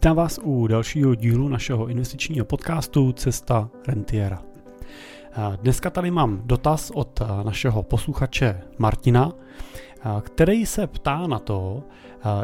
Vítám vás u dalšího dílu našeho investičního podcastu Cesta rentiera. Dneska tady mám dotaz od našeho posluchače Martina, který se ptá na to,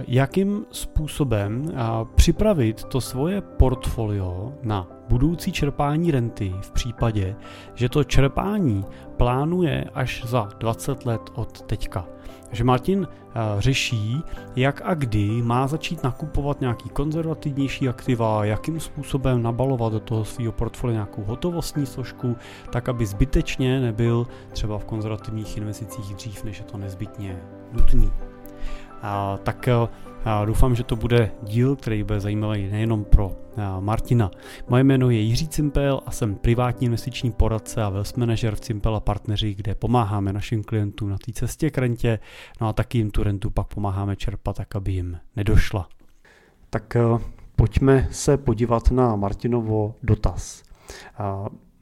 jakým způsobem připravit to svoje portfolio na budoucí čerpání renty v případě, že to čerpání plánuje až za 20 let od teďka. Takže Martin eh, řeší, jak a kdy má začít nakupovat nějaký konzervativnější aktiva, jakým způsobem nabalovat do toho svého portfolia nějakou hotovostní složku, tak aby zbytečně nebyl třeba v konzervativních investicích dřív, než je to nezbytně nutný. A, tak a doufám, že to bude díl, který bude zajímavý nejenom pro Martina. Moje jméno je Jiří Cimpel a jsem privátní investiční poradce a wealth manager v Cimpel a partneři, kde pomáháme našim klientům na té cestě k rentě, no a taky jim tu rentu pak pomáháme čerpat, tak aby jim nedošla. Tak eh, pojďme se podívat na Martinovo dotaz.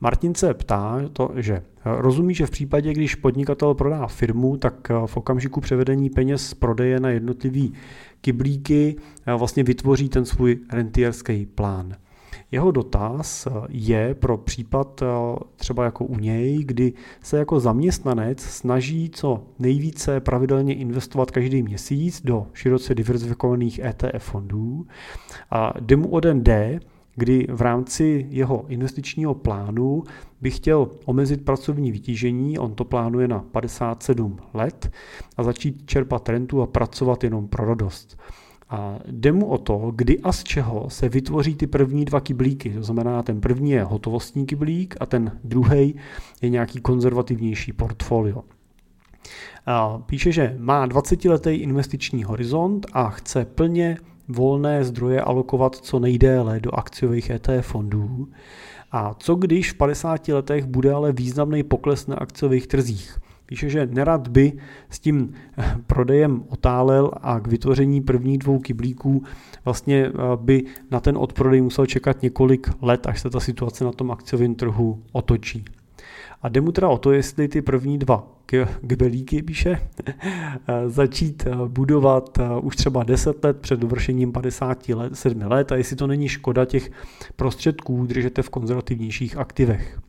Martin se ptá, to, že rozumí, že v případě, když podnikatel prodá firmu, tak eh, v okamžiku převedení peněz z prodeje na jednotlivý kyblíky vlastně vytvoří ten svůj rentierský plán. Jeho dotaz je pro případ eh, třeba jako u něj, kdy se jako zaměstnanec snaží co nejvíce pravidelně investovat každý měsíc do široce diverzifikovaných ETF fondů a jde mu o den D, kdy v rámci jeho investičního plánu by chtěl omezit pracovní vytížení, on to plánuje na 57 let a začít čerpat rentu a pracovat jenom pro radost. A jde mu o to, kdy a z čeho se vytvoří ty první dva kyblíky. To znamená, ten první je hotovostní kyblík a ten druhý je nějaký konzervativnější portfolio. A píše, že má 20-letý investiční horizont a chce plně volné zdroje alokovat co nejdéle do akciových ETF fondů. A co když v 50 letech bude ale významný pokles na akciových trzích? Píše, že nerad by s tím eh, prodejem otálel a k vytvoření prvních dvou kyblíků vlastně eh, by na ten odprodej musel čekat několik let, až se ta situace na tom akciovém trhu otočí. A jde mu teda o to, jestli ty první dva kbelíky, píše, začít eh, budovat eh, už třeba 10 let před dovršením 57 let a jestli to není škoda těch prostředků držete v konzervativnějších aktivech.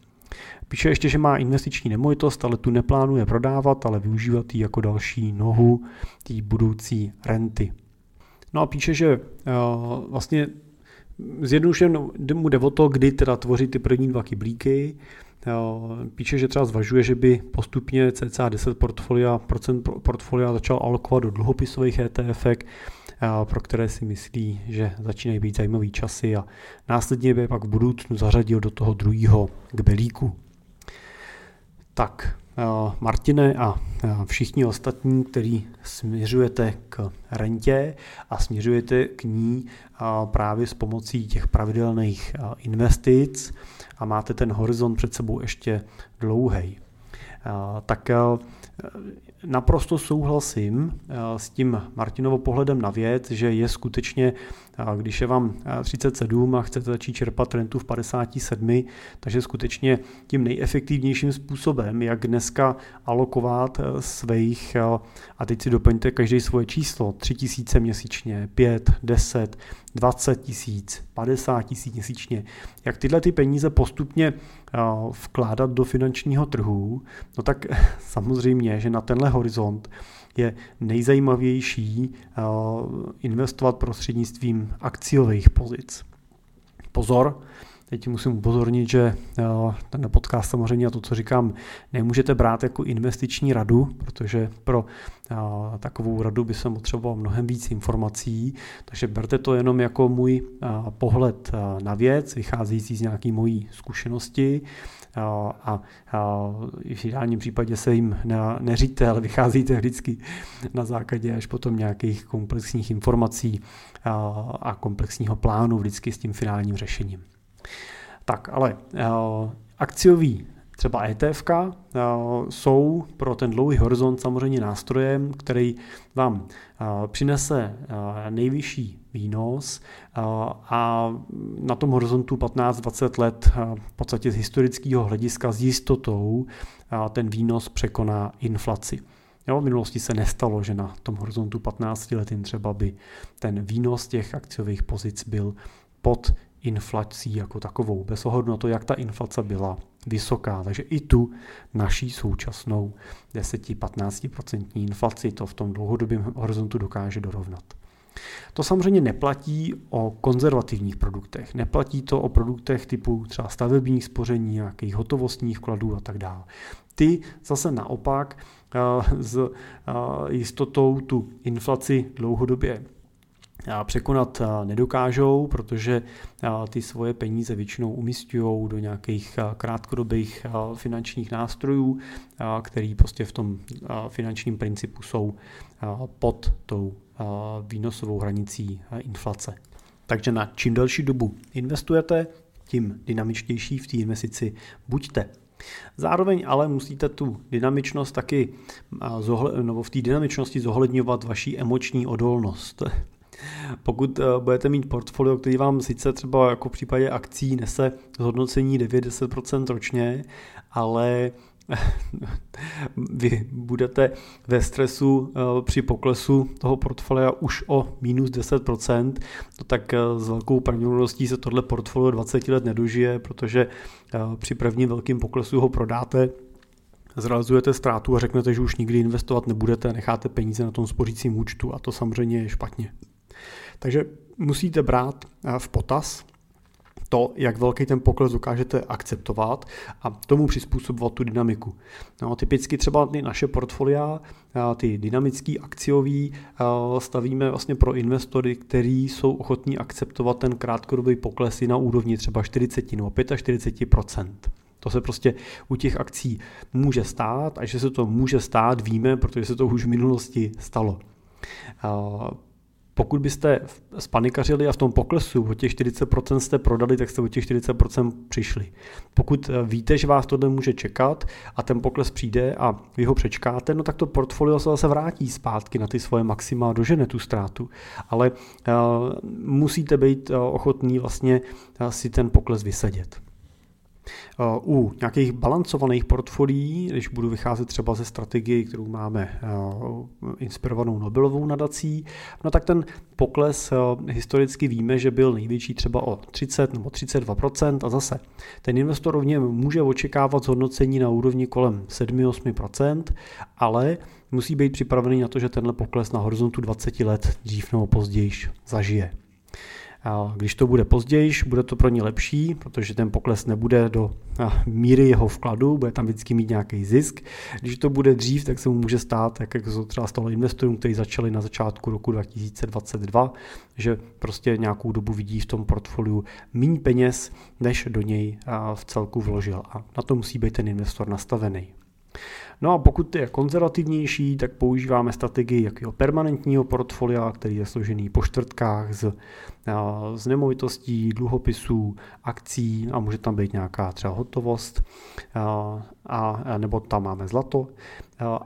Píše ještě, že má investiční nemovitost, ale tu neplánuje prodávat, ale využívat ji jako další nohu té budoucí renty. No a píše, že uh, vlastně zjednodušeně mu jde o to, kdy teda tvoří ty první dva kyblíky, Píše, že třeba zvažuje, že by postupně cca 10 portfolia, procent portfolia začal alokovat do dluhopisových ETF, pro které si myslí, že začínají být zajímavý časy a následně by pak v budoucnu zařadil do toho druhého kbelíku. Tak, Martine a všichni ostatní, kteří směřujete k rentě a směřujete k ní právě s pomocí těch pravidelných investic, a máte ten horizont před sebou ještě dlouhý. Tak naprosto souhlasím s tím Martinovo pohledem na věc, že je skutečně, když je vám 37 a chcete začít čerpat rentu v 57, takže skutečně tím nejefektivnějším způsobem, jak dneska alokovat svých, a teď si doplňte každý svoje číslo, 3000 měsíčně, 5, 10, 20 tisíc, 50 tisíc měsíčně, jak tyhle ty peníze postupně vkládat do finančního trhu, no tak samozřejmě, že na tenhle horizont je nejzajímavější investovat prostřednictvím akciových pozic. Pozor, Teď musím upozornit, že ten podcast samozřejmě a to, co říkám, nemůžete brát jako investiční radu, protože pro takovou radu by se potřeboval mnohem víc informací, takže berte to jenom jako můj pohled na věc, vycházející z nějaké mojí zkušenosti a, v ideálním případě se jim neříte, ale vycházíte vždycky na základě až potom nějakých komplexních informací a komplexního plánu vždycky s tím finálním řešením. Tak, ale uh, akciový třeba ETF uh, jsou pro ten dlouhý horizont samozřejmě nástrojem, který vám uh, přinese nejvyšší výnos a na tom horizontu 15-20 let v podstatě z historického hlediska s jistotou ten výnos překoná inflaci. Jo, v minulosti se nestalo, že na tom horizontu 15 letým třeba by ten výnos těch akciových pozic byl pod inflací jako takovou, bez ohledu na to, jak ta inflace byla vysoká. Takže i tu naší současnou 10-15% inflaci to v tom dlouhodobém horizontu dokáže dorovnat. To samozřejmě neplatí o konzervativních produktech. Neplatí to o produktech typu třeba stavebních spoření, nějakých hotovostních vkladů a tak dále. Ty zase naopak eh, s eh, jistotou tu inflaci dlouhodobě překonat nedokážou, protože ty svoje peníze většinou umistují do nějakých krátkodobých finančních nástrojů, který prostě v tom finančním principu jsou pod tou výnosovou hranicí inflace. Takže na čím delší dobu investujete, tím dynamičtější v té investici buďte. Zároveň ale musíte tu dynamičnost taky, nebo v té dynamičnosti zohledňovat vaší emoční odolnost. Pokud eh, budete mít portfolio, který vám sice třeba jako v případě akcí nese zhodnocení 9-10% ročně, ale vy budete ve stresu eh, při poklesu toho portfolia už o minus 10%, no tak eh, s velkou pravděpodobností se tohle portfolio 20 let nedožije, protože při prvním velkým poklesu ho prodáte, zrealizujete ztrátu a řeknete, že už nikdy investovat nebudete, necháte peníze na tom spořícím účtu a to samozřejmě je špatně. Takže musíte brát eh, v potaz to, jak velký ten pokles dokážete akceptovat a tomu přizpůsobovat tu dynamiku. No, typicky třeba ty naše portfolia, eh, ty dynamický akciový, eh, stavíme vlastně pro investory, kteří jsou ochotní akceptovat ten krátkodobý pokles i na úrovni třeba 40 nebo 45% to se prostě u těch akcí může stát a že se to může stát, víme, protože se to už v minulosti stalo. Pokud byste spanikařili a v tom poklesu o těch 40% jste prodali, tak jste o těch 40% přišli. Pokud eh, víte, že vás tohle může čekat a ten pokles přijde a vy ho přečkáte, no tak to portfolio se zase vrátí zpátky na ty svoje maxima dožene tu ztrátu. Ale uh, musíte být uh, ochotní vlastně uh, si ten pokles vysedět. U nějakých balancovaných portfolií, když budu vycházet třeba ze strategie, kterou máme inspirovanou Nobelovou nadací, no tak ten pokles historicky víme, že byl největší třeba o 30 nebo 32 a zase ten investor rovně může očekávat zhodnocení na úrovni kolem 7-8% ale musí být připravený na to, že tenhle pokles na horizontu 20 let dřív nebo později zažije. A když to bude později, bude to pro ně lepší, protože ten pokles nebude do míry jeho vkladu, bude tam vždycky mít nějaký zisk. Když to bude dřív, tak se mu může stát, jak se třeba stalo investorům, kteří začali na začátku roku 2022, že prostě nějakou dobu vidí v tom portfoliu méně peněz, než do něj v celku vložil. A na to musí být ten investor nastavený. No a pokud je konzervativnější, tak používáme strategii jakého permanentního portfolia, který je složený po čtvrtkách z, z nemovitostí, dluhopisů, akcí a může tam být nějaká třeba hotovost a, a, nebo tam máme zlato.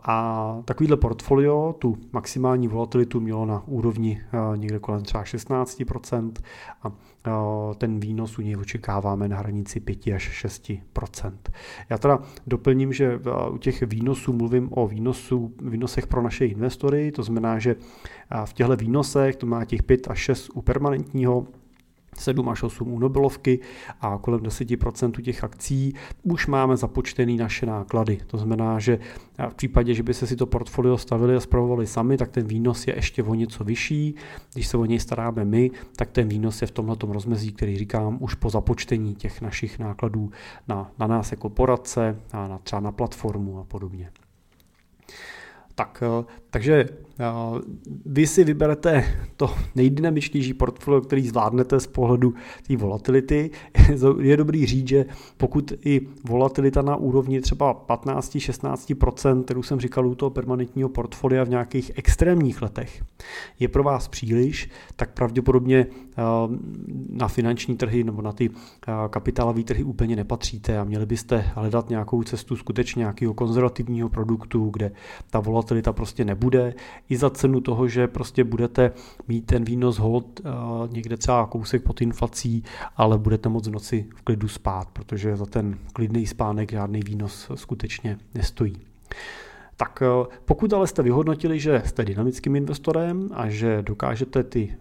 A takovýhle portfolio tu maximální volatilitu mělo na úrovni někde kolem třeba 16% a ten výnos u něj očekáváme na hranici 5 až 6%. Já teda doplním, že u těch výnosů mluvím o výnosu, výnosech pro naše investory, to znamená, že v těchto výnosech to má těch 5 až 6 u permanentního 7 až 8 u Nobelovky a kolem 10% těch akcí už máme započtený naše náklady. To znamená, že v případě, že by se si to portfolio stavili a zpravovali sami, tak ten výnos je ještě o něco vyšší. Když se o něj staráme my, tak ten výnos je v tomhle rozmezí, který říkám, už po započtení těch našich nákladů na, na nás jako poradce a na, třeba na platformu a podobně. Tak, eh, takže vy si vyberete to nejdynamičtější portfolio, který zvládnete z pohledu té volatility. Je dobrý říct, že pokud i volatilita na úrovni třeba 15-16%, kterou jsem říkal u toho permanentního portfolia v nějakých extrémních letech, je pro vás příliš, tak pravděpodobně eh, na finanční trhy nebo na ty kapitálové trhy úplně nepatříte a měli byste hledat nějakou cestu skutečně nějakého konzervativního produktu, kde ta volatilita prostě nebude, i za cenu toho, že prostě budete mít ten výnos hold eh, někde třeba kousek pod inflací, ale budete moc v noci v klidu spát, protože za ten klidný spánek žádný výnos skutečně nestojí. Tak pokud ale jste vyhodnotili, že jste dynamickým investorem a že dokážete ty,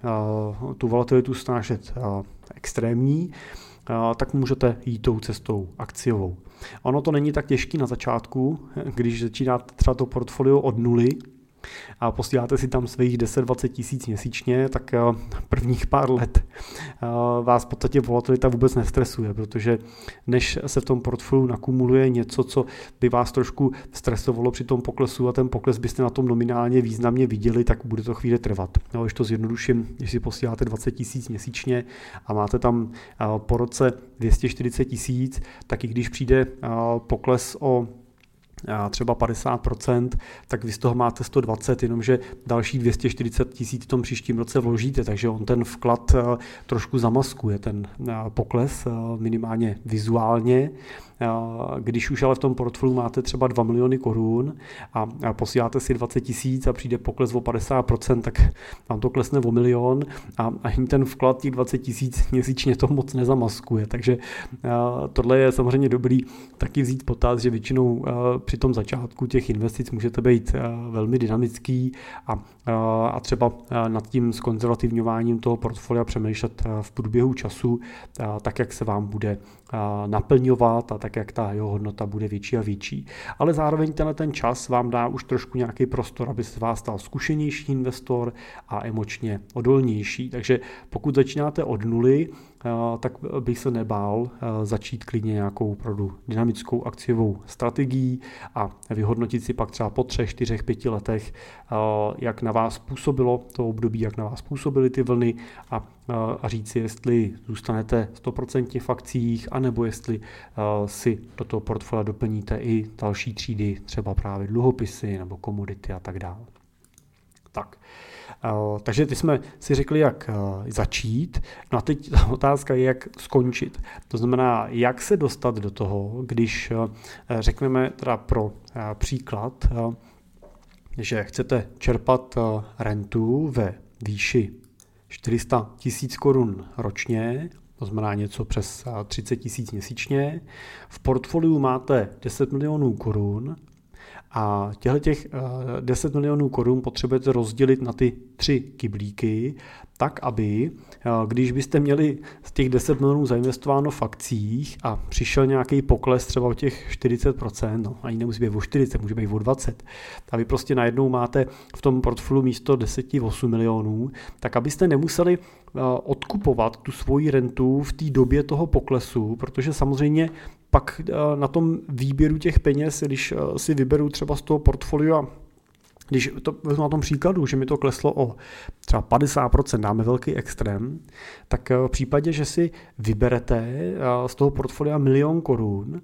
tu volatilitu snášet extrémní, tak můžete jít tou cestou akciovou. Ono to není tak těžký na začátku, když začínáte třeba to portfolio od nuly, a posíláte si tam svých 10-20 tisíc měsíčně, tak eh, prvních pár let eh, vás v podstatě volatilita vůbec nestresuje, protože než se v tom portfoliu nakumuluje něco, co by vás trošku stresovalo při tom poklesu a ten pokles byste na tom nominálně významně viděli, tak bude to chvíli trvat. No, když to zjednoduším, když si posíláte 20 tisíc měsíčně a máte tam eh, po roce 240 tisíc, tak i když přijde pokles o třeba 50%, tak vy z toho máte 120, jenomže další 240 tisíc v tom příštím roce vložíte, takže on ten vklad eh, trošku zamaskuje ten eh, pokles eh, minimálně vizuálně když už ale v tom portfoliu máte třeba 2 miliony korun a posíláte si 20 tisíc a přijde pokles o 50%, tak vám to klesne o milion a ani ten vklad těch 20 tisíc měsíčně to moc nezamaskuje. Takže tohle je samozřejmě dobrý taky vzít potaz, že většinou při tom začátku těch investic můžete být velmi dynamický a, a třeba nad tím skonzervativňováním toho portfolia přemýšlet v průběhu času, tak jak se vám bude naplňovat a tak, jak ta jeho hodnota bude větší a větší. Ale zároveň tenhle ten čas vám dá už trošku nějaký prostor, aby se vás stal zkušenější investor a emočně odolnější. Takže pokud začínáte od nuly, tak bych se nebál začít klidně nějakou opravdu dynamickou akciovou strategií a vyhodnotit si pak třeba po třech, čtyřech, pěti letech, jak na vás působilo to období, jak na vás působily ty vlny a, a říct si, jestli zůstanete 100% v akcích, anebo jestli si do toho portfolia doplníte i další třídy, třeba právě dluhopisy nebo komodity a tak dále. Tak. Eh, takže ty jsme si řekli, jak eh, začít. No a teď ta otázka je, jak skončit. To znamená, jak se dostat do toho, když eh, řekneme teda pro příklad, že chcete čerpat rentu ve výši 400 tisíc korun ročně, to znamená něco přes 30 tisíc měsíčně. V portfoliu máte 10 milionů korun a těchto těch 10 milionů korun potřebujete rozdělit na ty tři kyblíky, tak aby, eh, když byste měli z těch 10 milionů zainvestováno v akcích a přišel nějaký pokles třeba o těch 40%, no ani nemusí být o 40, může být o 20, a vy prostě najednou máte v tom portfoliu místo 10 8 milionů, tak abyste nemuseli eh, odkupovat tu svoji rentu v té době toho poklesu, protože samozřejmě pak eh, na tom výběru těch peněz, když si vyberu třeba z toho portfolia když to vezmu na tom příkladu, že mi to kleslo o třeba 50%, dáme velký extrém, tak eh, v případě, že si vyberete eh, z toho portfolia milion korun,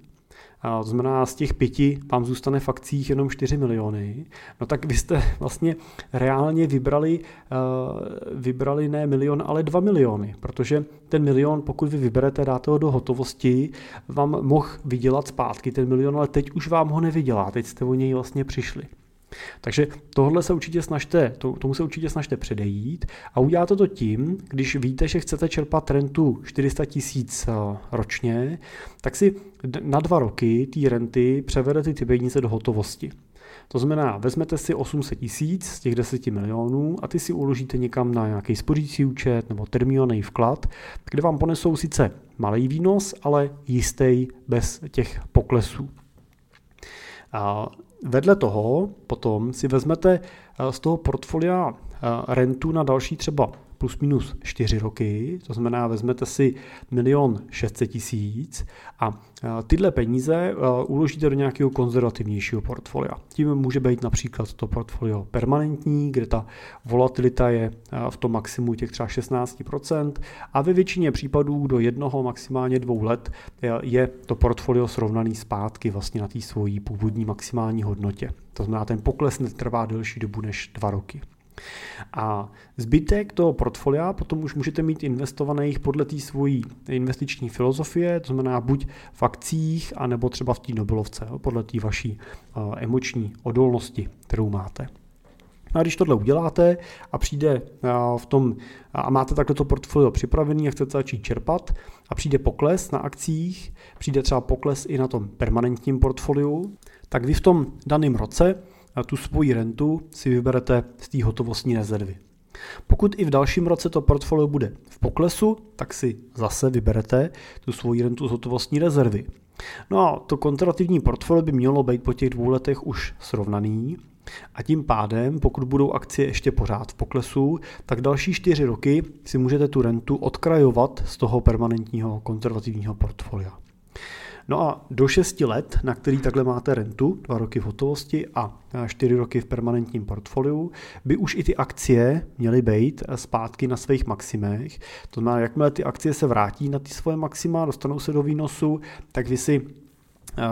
to znamená, z těch pěti vám zůstane v akcích jenom 4 miliony, no tak vy jste vlastně reálně vybrali, eh, vybrali ne milion, ale 2 miliony, protože ten milion, pokud vy vyberete, dáte ho do hotovosti, vám mohl vydělat zpátky ten milion, ale teď už vám ho nevydělá, teď jste o něj vlastně přišli. Takže tohle se určitě snažte, tomu se určitě snažte předejít a uděláte to tím, když víte, že chcete čerpat rentu 400 tisíc eh, ročně, tak si na dva roky ty renty převedete ty peníze do hotovosti. To znamená, vezmete si 800 tisíc z těch 10 milionů a ty si uložíte někam na nějaký spořící účet nebo termínový vklad, kde vám ponesou sice malý výnos, ale jistý bez těch poklesů. A Vedle toho potom si vezmete eh, z toho portfolia eh, rentu na další třeba plus minus 4 roky, to znamená, vezmete si milion 600 tisíc a tyhle peníze uložíte do nějakého konzervativnějšího portfolia. Tím může být například to portfolio permanentní, kde ta volatilita je v tom maximu těch třeba 16% a ve většině případů do jednoho, maximálně dvou let je to portfolio srovnaný zpátky vlastně na té svojí původní maximální hodnotě. To znamená, ten pokles netrvá delší dobu než dva roky. A zbytek toho portfolia potom už můžete mít investovaných podle té svojí investiční filozofie, to znamená buď v akcích, anebo třeba v té Nobelovce, podle té vaší emoční odolnosti, kterou máte. No a když tohle uděláte a přijde v tom, a máte takhle to portfolio připravený a chcete začít čerpat a přijde pokles na akcích, přijde třeba pokles i na tom permanentním portfoliu, tak vy v tom daném roce tu svoji rentu si vyberete z té hotovostní rezervy. Pokud i v dalším roce to portfolio bude v poklesu, tak si zase vyberete tu svoji rentu z hotovostní rezervy. No a to konzervativní portfolio by mělo být po těch dvou letech už srovnaný a tím pádem, pokud budou akcie ještě pořád v poklesu, tak další čtyři roky si můžete tu rentu odkrajovat z toho permanentního konzervativního portfolia. No a do 6 let, na který takhle máte rentu, 2 roky v hotovosti a 4 roky v permanentním portfoliu, by už i ty akcie měly být zpátky na svých maximech. To znamená, jakmile ty akcie se vrátí na ty svoje maxima, dostanou se do výnosu, tak vy si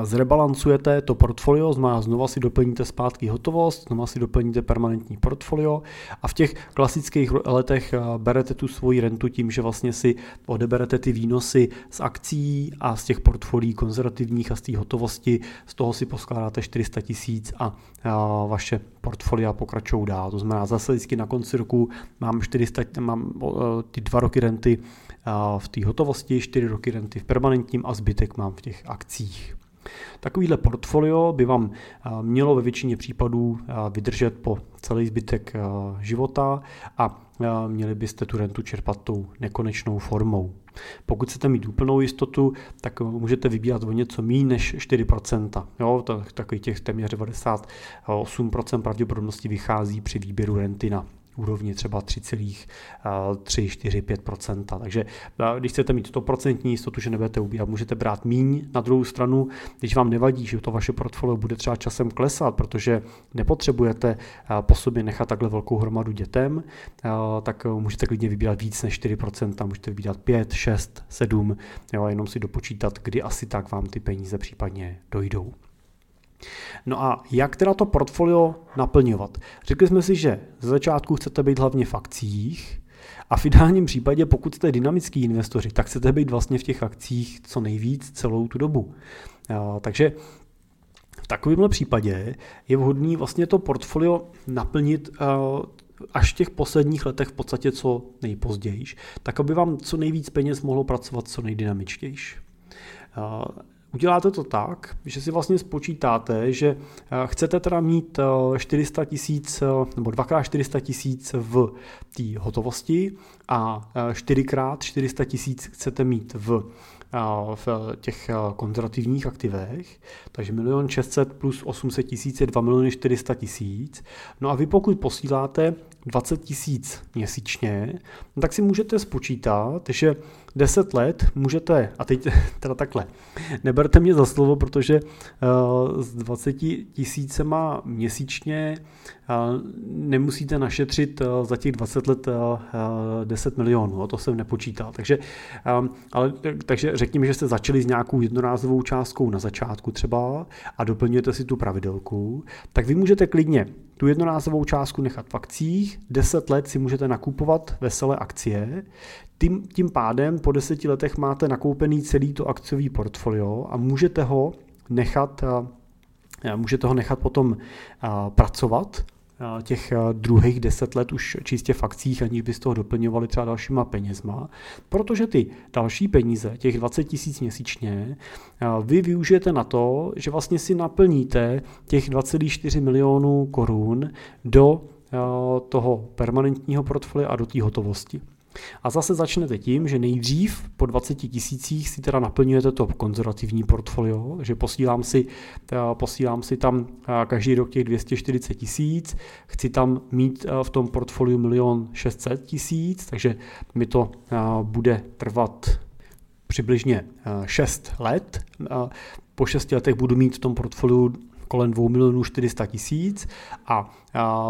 zrebalancujete to portfolio, znamená znova si doplníte zpátky hotovost, znova si doplníte permanentní portfolio a v těch klasických letech berete tu svoji rentu tím, že vlastně si odeberete ty výnosy z akcí a z těch portfolií konzervativních a z té hotovosti, z toho si poskládáte 400 tisíc a vaše portfolia pokračují dál. To znamená zase vždycky na konci roku mám 400, mám ty dva roky renty v té hotovosti, 4 roky renty v permanentním a zbytek mám v těch akcích. Takovýhle portfolio by vám mělo ve většině případů vydržet po celý zbytek života a měli byste tu rentu čerpat tou nekonečnou formou. Pokud chcete mít úplnou jistotu, tak můžete vybírat o něco méně než 4%. Jo, takový těch téměř 98% pravděpodobnosti vychází při výběru renty na úrovni třeba 3,3, 4, 5% Takže když chcete mít 100% jistotu, že nebudete ubírat, můžete brát míň. Na druhou stranu, když vám nevadí, že to vaše portfolio bude třeba časem klesat, protože nepotřebujete po sobě nechat takhle velkou hromadu dětem, tak můžete klidně vybírat víc než 4%, můžete vybírat 5, 6, 7, jo, jenom si dopočítat, kdy asi tak vám ty peníze případně dojdou. No a jak teda to portfolio naplňovat? Řekli jsme si, že ze začátku chcete být hlavně v akcích a v ideálním případě, pokud jste dynamický investoři, tak chcete být vlastně v těch akcích co nejvíc celou tu dobu. Takže v takovémhle případě je vhodný vlastně to portfolio naplnit až v těch posledních letech v podstatě co nejpozději, tak aby vám co nejvíc peněz mohlo pracovat co nejdynamičtější. Uděláte to tak, že si vlastně spočítáte, že eh, chcete teda mít 400 eh, tisíc eh, nebo 2x400 tisíc v té hotovosti a 4x400 tisíc chcete mít v v těch konzervativních aktivech, takže 1 600 plus 800 tisíc je 2 miliony 400 tisíc. No a vy pokud posíláte 20 tisíc měsíčně, no tak si můžete spočítat, že 10 let můžete, a teď teda takhle, neberte mě za slovo, protože uh, s 20 tisícema měsíčně uh, nemusíte našetřit uh, za těch 20 let uh, 10 milionů, to jsem nepočítal. Takže, ale, takže řekněme, že jste začali s nějakou jednorázovou částkou na začátku třeba a doplňujete si tu pravidelku, tak vy můžete klidně tu jednorázovou částku nechat v akcích, 10 let si můžete nakupovat veselé akcie, tím, tím pádem po deseti letech máte nakoupený celý to akciový portfolio a můžete ho nechat, můžete ho nechat potom pracovat těch druhých deset let už čistě v akcích, aniž byste toho doplňovali třeba dalšíma penězma, protože ty další peníze, těch 20 tisíc měsíčně, vy využijete na to, že vlastně si naplníte těch 2,4 milionů korun do toho permanentního portfolia a do té hotovosti. A zase začnete tím, že nejdřív po 20 tisících si teda naplňujete to konzervativní portfolio, že posílám si, posílám si tam každý rok těch 240 tisíc, chci tam mít v tom portfoliu milion 600 tisíc, takže mi to bude trvat přibližně 6 let. Po 6 letech budu mít v tom portfoliu kolem 2 milionů 400 tisíc a,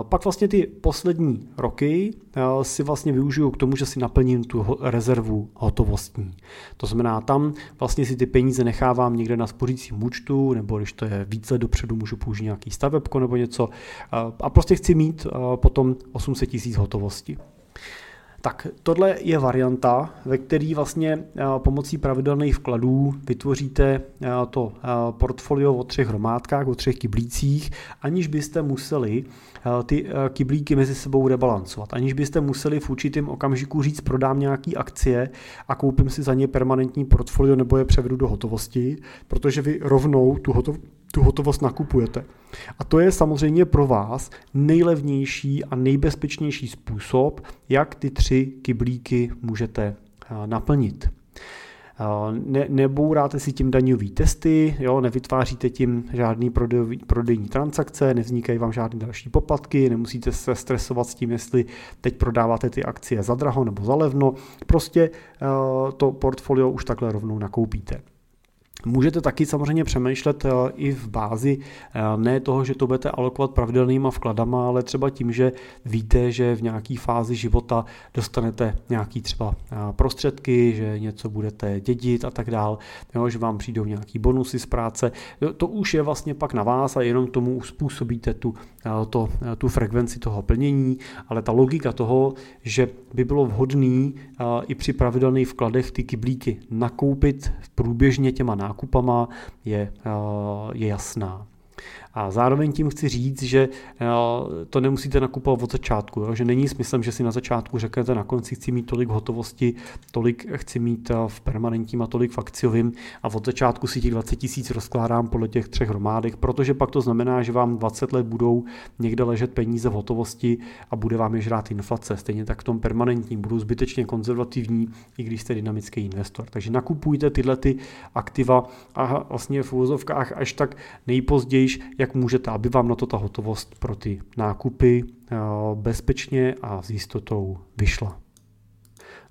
pak vlastně ty poslední roky si vlastně využiju k tomu, že si naplním tu rezervu hotovostní. To znamená, tam vlastně si ty peníze nechávám někde na spořícím účtu, nebo když to je více dopředu, můžu použít nějaký stavebko nebo něco a, prostě chci mít potom 800 tisíc hotovosti. Tak tohle je varianta, ve které vlastně eh, pomocí pravidelných vkladů vytvoříte eh, to eh, portfolio o třech hromádkách, o třech kyblících, aniž byste museli ty kyblíky mezi sebou rebalancovat, aniž byste museli v určitém okamžiku říct, prodám nějaký akcie a koupím si za ně permanentní portfolio nebo je převedu do hotovosti, protože vy rovnou tu, hotov, tu hotovost nakupujete. A to je samozřejmě pro vás nejlevnější a nejbezpečnější způsob, jak ty tři kyblíky můžete naplnit. Ne, nebouráte si tím daňový testy, jo, nevytváříte tím žádný prodejový, prodejní transakce, nevznikají vám žádné další poplatky, nemusíte se stresovat s tím, jestli teď prodáváte ty akcie za draho nebo za levno, prostě to portfolio už takhle rovnou nakoupíte. Můžete taky samozřejmě přemýšlet eh, i v bázi eh, ne toho, že to budete alokovat pravidelnýma vkladama, ale třeba tím, že víte, že v nějaké fázi života dostanete nějaký třeba eh, prostředky, že něco budete dědit a tak dál, jo, že vám přijdou nějaký bonusy z práce. To už je vlastně pak na vás a jenom tomu uspůsobíte tu, to, tu frekvenci toho plnění, ale ta logika toho, že by bylo vhodný i při pravidelných vkladech ty kyblíky nakoupit průběžně těma nákupama je, je jasná. A zároveň tím chci říct, že eh, to nemusíte nakupovat od začátku, jo? že není smyslem, že si na začátku řeknete na konci chci mít tolik hotovosti, tolik chci mít eh, v permanentním a tolik v akciovým a od začátku si těch 20 tisíc rozkládám podle těch třech hromádek, protože pak to znamená, že vám 20 let budou někde ležet peníze v hotovosti a bude vám je žrát inflace. Stejně tak v tom permanentním budou zbytečně konzervativní, i když jste dynamický investor. Takže nakupujte tyhle ty aktiva a vlastně v úvozovkách až tak nejpozději, jak můžete, aby vám na to ta hotovost pro ty nákupy eh, bezpečně a s jistotou vyšla.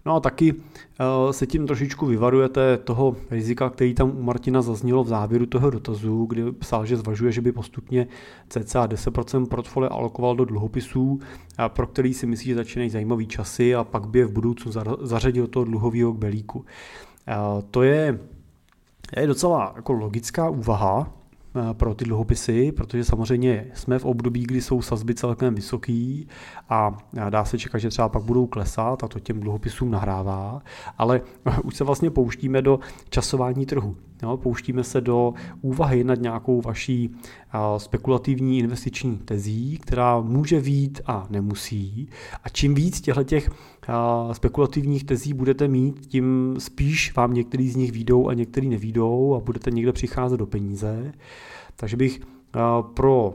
No a taky eh, se tím trošičku vyvarujete toho rizika, který tam u Martina zaznělo v závěru toho dotazu, kdy psal, že zvažuje, že by postupně cca 10% portfolia alokoval do dluhopisů, pro který si myslí, že začínají zajímavý časy a pak by je v budoucnu zařadil do toho dluhového belíku. Eh, to je, je docela jako logická úvaha, pro ty dluhopisy, protože samozřejmě jsme v období, kdy jsou sazby celkem vysoký a dá se čekat, že třeba pak budou klesat a to těm dluhopisům nahrává, ale už se vlastně pouštíme do časování trhu. Jo, pouštíme se do úvahy nad nějakou vaší spekulativní investiční tezí, která může vít a nemusí. A čím víc těchto těch spekulativních tezí budete mít, tím spíš vám některý z nich výjdou a některý nevídou a budete někde přicházet do peníze. Takže bych pro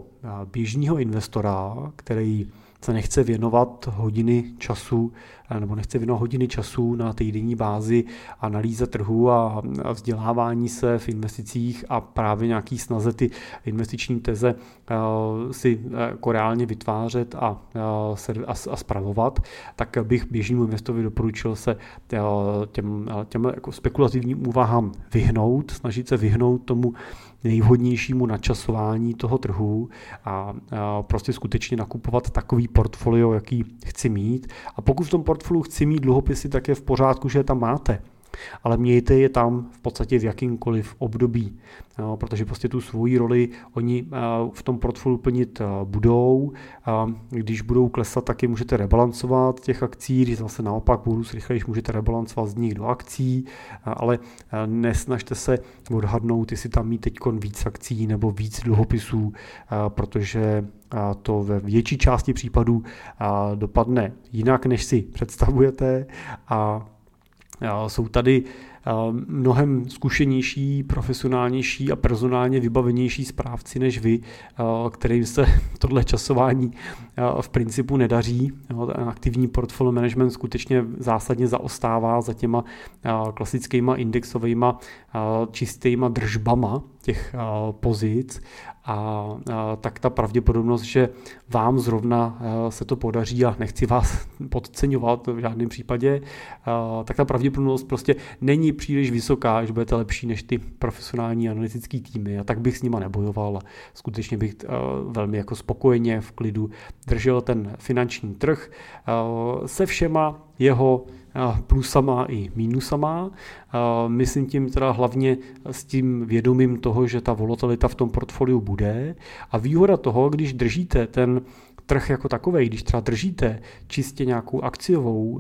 běžného investora, který se nechce věnovat hodiny času, nebo nechce věnovat hodiny času na týdenní bázi analýze trhu a vzdělávání se v investicích a právě nějaký snaze ty investiční teze eh, si eh, jako reálně vytvářet a, eh, a, a spravovat, tak bych běžnému investovi doporučil se těm, těm jako spekulativním úvahám vyhnout, snažit se vyhnout tomu nejvhodnějšímu načasování toho trhu a, prostě skutečně nakupovat takový portfolio, jaký chci mít. A pokud v tom portfoliu chci mít dluhopisy, tak je v pořádku, že je tam máte ale mějte je tam v podstatě v jakýmkoliv období, protože prostě tu svoji roli oni eh, v tom portfoliu plnit eh, budou. Když budou klesat, tak je můžete rebalancovat těch akcí, když zase naopak budou rychleji, můžete rebalancovat z nich do akcí, ale eh, nesnažte se odhadnout, jestli tam mít teď víc akcí nebo víc dluhopisů, protože to ve větší části případů dopadne jinak, než si představujete a jsou tady mnohem zkušenější, profesionálnější a personálně vybavenější správci než vy, kterým se tohle časování v principu nedaří. Aktivní portfolio management skutečně zásadně zaostává za těma klasickýma indexovými čistýma držbama těch pozic a, tak ta pravděpodobnost, že vám zrovna se to podaří a nechci vás podceňovat v žádném případě, tak ta pravděpodobnost prostě není příliš vysoká, že budete lepší než ty profesionální analytické týmy. A tak bych s nima nebojoval. Skutečně bych velmi jako spokojeně v klidu držel ten finanční trh se všema jeho plusama i mínusama. Myslím tím teda hlavně s tím vědomím toho, že ta volatilita v tom portfoliu bude. A výhoda toho, když držíte ten trh jako takový, když třeba držíte čistě nějakou akciovou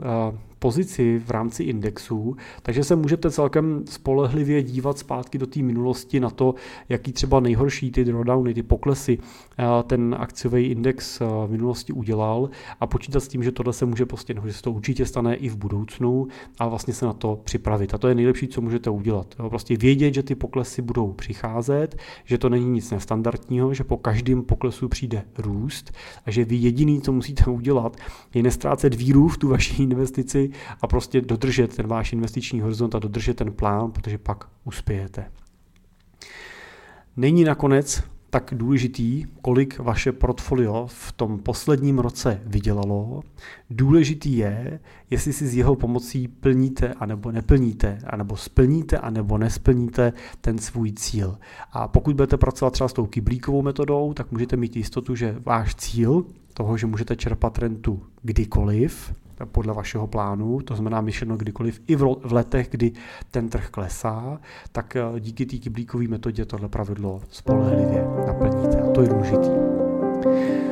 pozici v rámci indexu, takže se můžete celkem spolehlivě dívat zpátky do té minulosti na to, jaký třeba nejhorší ty drawdowny, ty poklesy eh, ten akciový index v minulosti udělal a počítat s tím, že tohle se může prostě, že se to určitě stane i v budoucnu a vlastně se na to připravit. A to je nejlepší, co můžete udělat. Prostě vědět, že ty poklesy budou přicházet, že to není nic nestandardního, že po každém poklesu přijde růst a že vy jediný, co musíte udělat, je nestrácet víru v tu vaši investici a prostě dodržet ten váš investiční horizont a dodržet ten plán, protože pak uspějete. Není nakonec tak důležitý, kolik vaše portfolio v tom posledním roce vydělalo. Důležitý je, jestli si s jeho pomocí plníte anebo neplníte, anebo splníte anebo nesplníte ten svůj cíl. A pokud budete pracovat třeba s tou kyblíkovou metodou, tak můžete mít jistotu, že váš cíl toho, že můžete čerpat rentu kdykoliv, podle vašeho plánu, to znamená myšleno kdykoliv, i v letech, kdy ten trh klesá, tak eh, díky té kyblíkové metodě tohle pravidlo spolehlivě naplníte a to je důležité.